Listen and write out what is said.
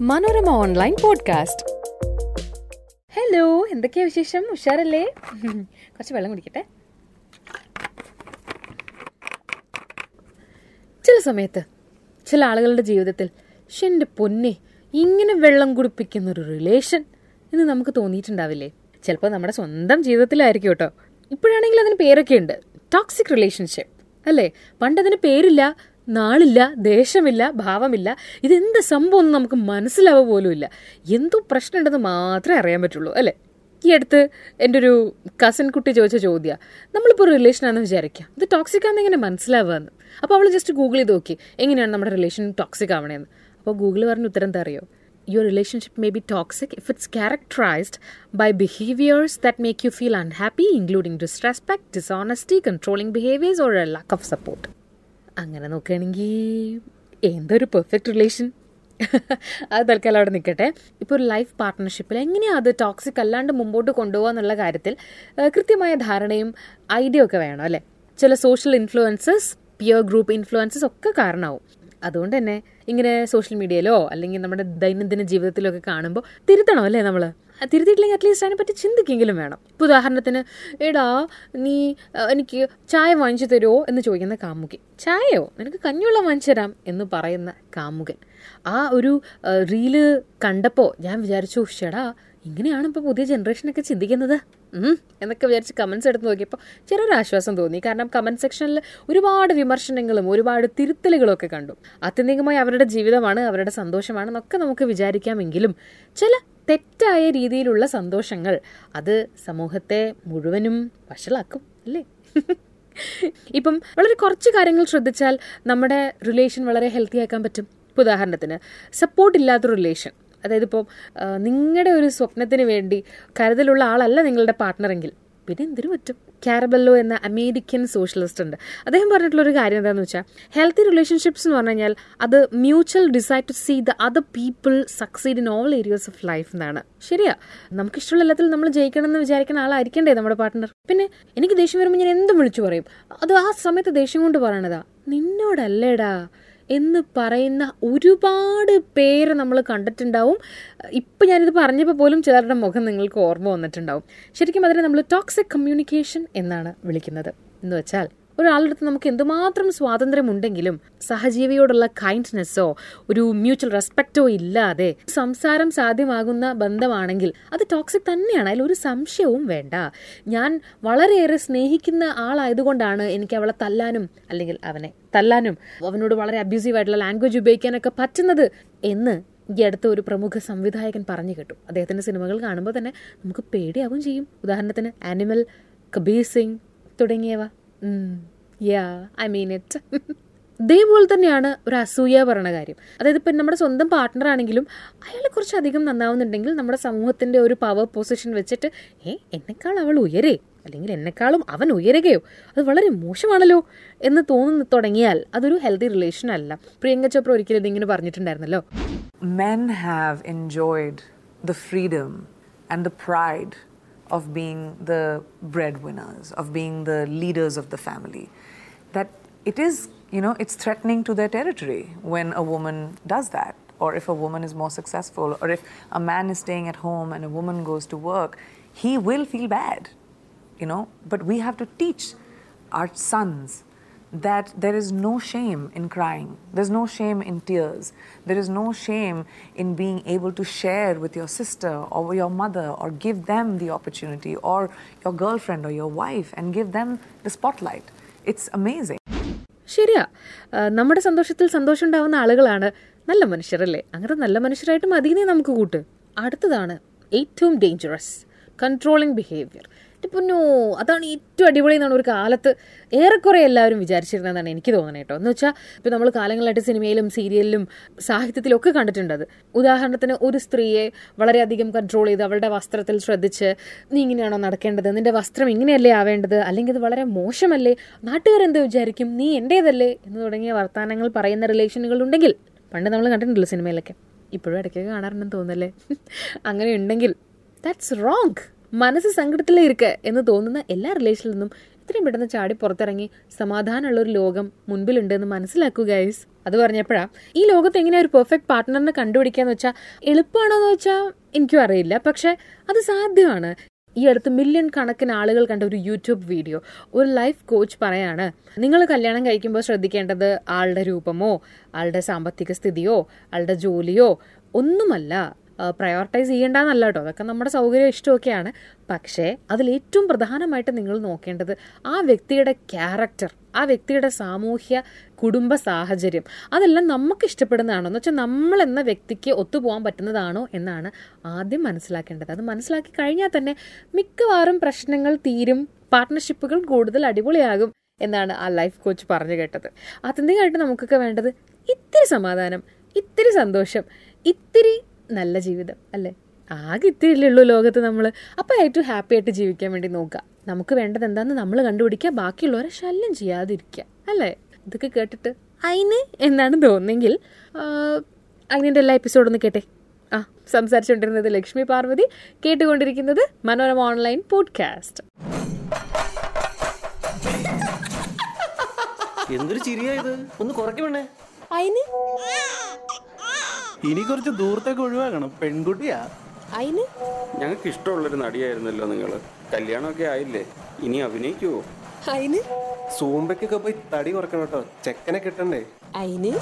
Manorama online podcast. Hello എന്തൊക്കെയാ വിശേഷം? ഉഷാറല്ലേ? കുറച്ച് വെള്ളം കുടിക്കട്ടെ. ചില സമയത്ത് ചില ആളുകളുടെ ജീവിതത്തിൽ "ശ്ശെ, എന്റെ പൊന്നെ ഇങ്ങനെ വെള്ളം കുടിപ്പിക്കുന്ന ഒരു റിലേഷൻ എന്ന് നമുക്ക് തോന്നിയിട്ടുണ്ടാവില്ലേ? ചിലപ്പോൾ നമ്മുടെ സ്വന്തം ജീവിതത്തിലായിരിക്കും കേട്ടോ. ഇപ്പോഴാണെങ്കിൽ അതിന് പേരൊക്കെ ഉണ്ട് ടോക്സിക് റിലേഷൻഷിപ്പ് അല്ലേ? പണ്ടതിന് പേരില്ല. നാളില്ല ദേഷ്യമില്ല ഭാവമില്ല. ഇതെന്ത് സംഭവം നമുക്ക് മനസ്സിലാവുക പോലും ഇല്ല എന്തോ പ്രശ്നമുണ്ടെന്ന് മാത്രമേ അറിയാൻ പറ്റുള്ളൂ അല്ലേ? ഈ അടുത്ത് എന്റെ ഒരു കസിൻ കുട്ടി ചോദിച്ച ചോദ്യമാണ് നമ്മളിപ്പോൾ റിലേഷനാണെന്ന് വിചാരിക്കാം. ഇത് ടോക്സിക് ആണെന്ന് എങ്ങനെ മനസ്സിലാവുകയെന്ന് അപ്പോൾ അവൾ ജസ്റ്റ് ഗൂഗിൾ ചെയ്ത് നോക്കി എങ്ങനെയാണ് നമ്മുടെ റിലേഷൻ ടോക്സിക് ആവണേന്ന്? അപ്പോൾ ഗൂഗിൾ പറഞ്ഞ ഉത്തരം എന്താ അറിയോ? Your relationship may be toxic if it's characterised by behaviours that make you feel unhappy including disrespect dishonesty controlling behaviours or lack of support അങ്ങനെ നോക്കുകയാണെങ്കിൽ എന്തൊരു പെർഫെക്റ്റ് റിലേഷൻ അത് തൽക്കാലം അവിടെ നിൽക്കട്ടെ. ഇപ്പോൾ ഒരു ലൈഫ് പാർട്ട്ണർഷിപ്പിൽ എങ്ങനെയാണ് അത് ടോക്സിക് അല്ലാണ്ട് മുമ്പോട്ട് കൊണ്ടുപോകുക എന്നുള്ള കാര്യത്തിൽ കൃത്യമായ ധാരണയും ഐഡിയ ഒക്കെ വേണം അല്ലേ? ചില social influences peer group influences ഒക്കെ കാരണമാവും. അതുകൊണ്ട് തന്നെ ഇങ്ങനെ സോഷ്യൽ മീഡിയയിലോ അല്ലെങ്കിൽ നമ്മുടെ ദൈനംദിന ജീവിതത്തിലോ ഒക്കെ കാണുമ്പോൾ തിരുത്തണം അല്ലേ നമ്മൾ തിരുത്തിയിട്ടില്ലെങ്കിൽ അറ്റ്ലീസ്റ്റ് അതിനെപ്പറ്റി ചിന്തിക്കെങ്കിലും വേണം. ഇപ്പോൾ ഉദാഹരണത്തിന് എടാ നീ എനിക്ക് ചായ വാങ്ങിച്ചു തരുമോ എന്ന് ചോദിക്കുന്ന കാമുകി. ചായയോ? നിനക്ക് കഞ്ഞിവെള്ളം വാങ്ങിച്ചു തരാം എന്ന് പറയുന്ന കാമുകൻ. ആ ഒരു റീൽ കണ്ടപ്പോൾ ഞാൻ വിചാരിച്ചു ഷെടാ ഇങ്ങനെയാണ് ഇപ്പോൾ പുതിയ ജനറേഷനൊക്കെ ചിന്തിക്കുന്നത്. എന്നൊക്കെ വിചാരിച്ച് കമൻസ് എടുത്ത് നോക്കിയപ്പോൾ ചെറിയൊരു ആശ്വാസം തോന്നി. കാരണം കമന്റ് സെക്ഷനിൽ ഒരുപാട് വിമർശനങ്ങളും ഒരുപാട് തിരുത്തലുകളും ഒക്കെ കണ്ടു. ആത്യന്തികമായി അവരുടെ ജീവിതമാണ് അവരുടെ സന്തോഷമാണ് എന്നൊക്കെ നമുക്ക് വിചാരിക്കാമെങ്കിലും ചില തെറ്റായ രീതിയിലുള്ള സന്തോഷങ്ങൾ അത് സമൂഹത്തെ മുഴുവനും വഷളാക്കും അല്ലേ? ഇപ്പം വളരെ കുറച്ച് കാര്യങ്ങൾ ശ്രദ്ധിച്ചാൽ നമ്മുടെ റിലേഷൻ വളരെ ഹെൽത്തി ആക്കാൻ പറ്റും. ഉദാഹരണത്തിന് സപ്പോർട്ട് ഇല്ലാത്ത റിലേഷൻ അതായത് ഇപ്പോൾ നിങ്ങളുടെ ഒരു സ്വപ്നത്തിന് വേണ്ടി കരുതലുള്ള ആളല്ല നിങ്ങളുടെ പാർട്ട്ണറെങ്കിൽ. പിന്നെ എന്തിനു പറ്റും? കാരബല്ലോ എന്ന അമേരിക്കൻ സോഷ്യലിസ്റ്റ് ഉണ്ട്. അദ്ദേഹം പറഞ്ഞിട്ടുള്ള ഒരു കാര്യം എന്താണെന്ന് വെച്ചാൽ ഹെൽത്തി റിലേഷൻഷിപ്സ് എന്ന് പറഞ്ഞു കഴിഞ്ഞാൽ അത് mutual decide to see the other people succeed in all areas of life എന്നാണ്. ശരിയാ? നമുക്ക് ഇഷ്ടമുള്ള എല്ലാത്തിൽ നമ്മൾ ജയിക്കണം എന്ന് വിചാരിക്കുന്ന ആളായിരിക്കണ്ടേ നമ്മുടെ പാർട്ട്ണർ? പിന്നെ എനിക്ക് ദേഷ്യം വരുമ്പോൾ ഞാൻ എന്തും വിളിച്ചു പറയും? അത് ആ സമയത്ത് ദേഷ്യം കൊണ്ട് പറയണതാ. നിന്നോടല്ലേടാ. എന്ന് പറയുന്ന ഒരുപാട് പേര് നമ്മൾ കണ്ടിട്ടുണ്ടാവും. ഇപ്പം ഞാനിത് പറഞ്ഞപ്പോൾ പോലും ചിലരുടെ മുഖം നിങ്ങൾക്ക് ഓർമ്മ വന്നിട്ടുണ്ടാവും. ശരിക്കും അതിനെ നമ്മൾ ടോക്സിക് കമ്മ്യൂണിക്കേഷൻ എന്നാണ് വിളിക്കുന്നത്. എന്ന് വെച്ചാൽ ഒരാളുടെ അടുത്ത് നമുക്ക് എന്തുമാത്രം സ്വാതന്ത്ര്യമുണ്ടെങ്കിലും സഹജീവിയോടുള്ള കൈൻഡ്നെസ്സോ ഒരു മ്യൂച്വൽ റെസ്പെക്റ്റോ ഇല്ലാതെ സംസാരം സാധ്യമാകുന്ന ബന്ധമാണെങ്കിൽ അത് ടോക്സിക് തന്നെയാണ്. അതിൽ ഒരു സംശയവും വേണ്ട. ഞാൻ വളരെയേറെ സ്നേഹിക്കുന്ന ആളായതുകൊണ്ടാണ് എനിക്ക് അവളെ തല്ലാനും അല്ലെങ്കിൽ അവനെ തല്ലാനും അവനോട് വളരെ അബ്യൂസീവ് ആയിട്ടുള്ള ലാംഗ്വേജ് ഉപയോഗിക്കാനൊക്കെ പറ്റുന്നത് എന്ന് ഈ അടുത്ത ഒരു പ്രമുഖ സംവിധായകൻ പറഞ്ഞു കേട്ടു. അദ്ദേഹത്തിന്റെ സിനിമകൾ കാണുമ്പോൾ തന്നെ നമുക്ക് പേടിയാവും ചെയ്യും. ഉദാഹരണത്തിന് ആനിമൽ കബീർ സിംഗ് തുടങ്ങിയവ. ഐ മീൻ ഇറ്റ് ഇതേപോലെ തന്നെയാണ് ഒരു അസൂയ പറഞ്ഞ കാര്യം. അതായത് ഇപ്പം നമ്മുടെ സ്വന്തം പാർട്ട്ണർ ആണെങ്കിലും അയാൾ കുറച്ചധികം നന്നാവുന്നുണ്ടെങ്കിൽ നമ്മുടെ സമൂഹത്തിന്റെ ഒരു പവർ പൊസിഷൻ വെച്ചിട്ട് ഏ എന്നെക്കാൾ അവൾ ഉയരേ? അല്ലെങ്കിൽ എന്നെക്കാളും അവൻ ഉയരുകയോ? അത് വളരെ മോശമാണല്ലോ? എന്ന് തോന്നുന്നു തുടങ്ങിയാൽ അതൊരു ഹെൽത്തി റിലേഷൻ അല്ല. പ്രിയങ്ക ചോപ്ര ഒരിക്കലും ഇതിങ്ങനെ പറഞ്ഞിട്ടുണ്ടായിരുന്നല്ലോ. Men have enjoyed the freedom and the pride of being the breadwinners, of being the leaders of the family. That it is, you know, it's threatening to their territory when a woman does that, or if a woman is more successful, or if a man is staying at home and a woman goes to work, he will feel bad, you know. But we have to teach our sons that there is no shame in crying. There's no shame in tears. There is no shame in being able to share with your sister or your mother or give them the opportunity or your girlfriend or your wife and give them the spotlight. It's amazing. ശരിയാ നമ്മുടെ സന്തോഷത്തിൽ സന്തോഷം ഉണ്ടാവുന്ന ആളുകളാണ് നല്ല മനുഷ്യരല്ലേ അങ്ങനെ നല്ല മനുഷ്യരായിട്ട് മതിയെ നമുക്ക് കൂട്ട് അടുത്തതാണ് ഏറ്റവും ഡേഞ്ചറസ് കൺട്രോളിംഗ് ബിഹേവിയർ പൊന്നോ അതാണ് ഏറ്റവും അടിപൊളി എന്നാണ് ഒരു കാലത്ത് ഏറെക്കുറെ എല്ലാവരും വിചാരിച്ചിരുന്നതെന്നാണ് എനിക്ക് തോന്നുന്നത് കേട്ടോ. എന്ന് വെച്ചാൽ ഇപ്പം നമ്മൾ കാലങ്ങളായിട്ട് സിനിമയിലും സീരിയലിലും സാഹിത്യത്തിലും ഒക്കെ കണ്ടിട്ടുണ്ട് അത്. ഉദാഹരണത്തിന് ഒരു സ്ത്രീയെ വളരെയധികം കൺട്രോൾ ചെയ്ത് അവളുടെ വസ്ത്രത്തിൽ ശ്രദ്ധിച്ച് നീ ഇങ്ങനെയാണോ നടക്കേണ്ടത്? നിന്റെ വസ്ത്രം ഇങ്ങനെയല്ലേ ആവേണ്ടത്? അല്ലെങ്കിൽ ഇത് വളരെ മോശമല്ലേ? നാട്ടുകാരെന്ത് വിചാരിക്കും? നീ എന്റേതല്ലേ എന്ന് തുടങ്ങിയ വർത്തമാനങ്ങൾ പറയുന്ന റിലേഷനുകൾ ഉണ്ടെങ്കിൽ പണ്ട് നമ്മൾ കണ്ടിട്ടുണ്ടല്ലോ സിനിമയിലൊക്കെ. ഇപ്പോഴും ഇടയ്ക്കൊക്കെ കാണാറുണ്ടെന്ന് തോന്നുന്നല്ലേ? അങ്ങനെ ഉണ്ടെങ്കിൽ ദാറ്റ്സ് റോങ് മനസ്സ് സങ്കടത്തിലേ ഇരിക്ക എന്ന് തോന്നുന്ന എല്ലാ റിലേഷനിൽ നിന്നും ഇത്രയും പെട്ടെന്ന് ചാടി പുറത്തിറങ്ങി സമാധാനമുള്ള ഒരു ലോകം മുൻപിലുണ്ട് എന്ന് മനസ്സിലാക്കുക ഗൈസ് അത് പറഞ്ഞപ്പോഴാ ഈ ലോകത്ത് എങ്ങനെ ഒരു പെർഫെക്റ്റ് പാർട്ട്ണറിനെ കണ്ടുപിടിക്കാന്ന് വെച്ചാൽ എളുപ്പമാണോ എന്ന് വെച്ചാൽ എനിക്കും അറിയില്ല. പക്ഷെ അത് സാധ്യമാണ്. ഈ അടുത്ത് മില്യൺ കണക്കിന് ആളുകൾ കണ്ട ഒരു യൂട്യൂബ് വീഡിയോ. ഒരു ലൈഫ് കോച്ച് പറയാണ് നിങ്ങൾ കല്യാണം കഴിക്കുമ്പോൾ ശ്രദ്ധിക്കേണ്ടത് ആളുടെ രൂപമോ ആളുടെ സാമ്പത്തിക സ്ഥിതിയോ ആളുടെ ജോലിയോ ഒന്നുമല്ല. പ്രയോറിറ്റൈസ് ചെയ്യേണ്ടെന്നല്ല കേട്ടോ അതൊക്കെ നമ്മുടെ സൗകര്യം ഇഷ്ടമൊക്കെയാണ്. പക്ഷേ അതിൽ ഏറ്റവും പ്രധാനമായിട്ട് നിങ്ങൾ നോക്കേണ്ടത് ആ വ്യക്തിയുടെ ക്യാരക്ടർ ആ വ്യക്തിയുടെ സാമൂഹ്യ കുടുംബ സാഹചര്യം. അതെല്ലാം നമുക്ക് ഇഷ്ടപ്പെടുന്നതാണോ? എന്ന് വെച്ചാൽ നമ്മൾ എന്ന വ്യക്തിക്ക് ഒത്തുപോകാൻ പറ്റുന്നതാണോ എന്നാണ് ആദ്യം മനസ്സിലാക്കേണ്ടത്. അത് മനസ്സിലാക്കി കഴിഞ്ഞാൽ തന്നെ മിക്കവാറും പ്രശ്നങ്ങൾ തീരും പാർട്ട്ണർഷിപ്പുകൾ കൂടുതൽ അടിപൊളിയാകും എന്നാണ് ആ ലൈഫ് കോച്ച് പറഞ്ഞു കേട്ടത്. ആത്യന്തികമായിട്ട് നമുക്കൊക്കെ വേണ്ടത്? ഇത്തിരി സമാധാനം ഇത്തിരി സന്തോഷം ഇത്തിരി നല്ല ജീവിതം അല്ലേ? ആകെ ഇത്തിരിയല്ലേ ഉള്ളൂ ലോകത്ത് നമ്മൾ അപ്പോൾ ഏറ്റവും ഹാപ്പി ആയിട്ട് ജീവിക്കാൻ വേണ്ടി നോക്കുക. നമുക്ക് വേണ്ടത് എന്താണെന്ന് നമ്മൾ കണ്ടുപിടിക്കുക. ബാക്കിയുള്ളവരെ ശല്യം ചെയ്യാതിരിക്കുക അല്ലേ? ഇതൊക്കെ കേട്ടിട്ട് അയിന് എന്നാണ് തോന്നുന്നെങ്കിൽ അതിന്റെ എല്ലാ എപ്പിസോഡും ഒന്ന് കേട്ടെ. ആ സംസാരിച്ചുകൊണ്ടിരുന്നത് ലക്ഷ്മി പാർവതി കേട്ടുകൊണ്ടിരിക്കുന്നത് മനോരമ ഓൺലൈൻ പോഡ്കാസ്റ്റ് എന്തൊരു ചിരിയാ ഇത്? ഒന്ന് കുറയ്ക്കണേ അയിന്? ഇനി കുറച്ച് ദൂരത്തേക്ക് ഒഴിവാക്കണം. പെൺകുട്ടിയാ. അയിന്? ഞങ്ങൾക്ക് ഇഷ്ടമുള്ളൊരു നടിയായിരുന്നല്ലോ നിങ്ങൾ കല്യാണമൊക്കെ ആയില്ലേ? ഇനി അഭിനയിക്കുവോ? അയിന്? സൂമ്പയ്ക്കൊക്കെ പോയി തടി കുറക്കണം കേട്ടോ. ചെക്കനെ കിട്ടണ്ടേ. അയിന്?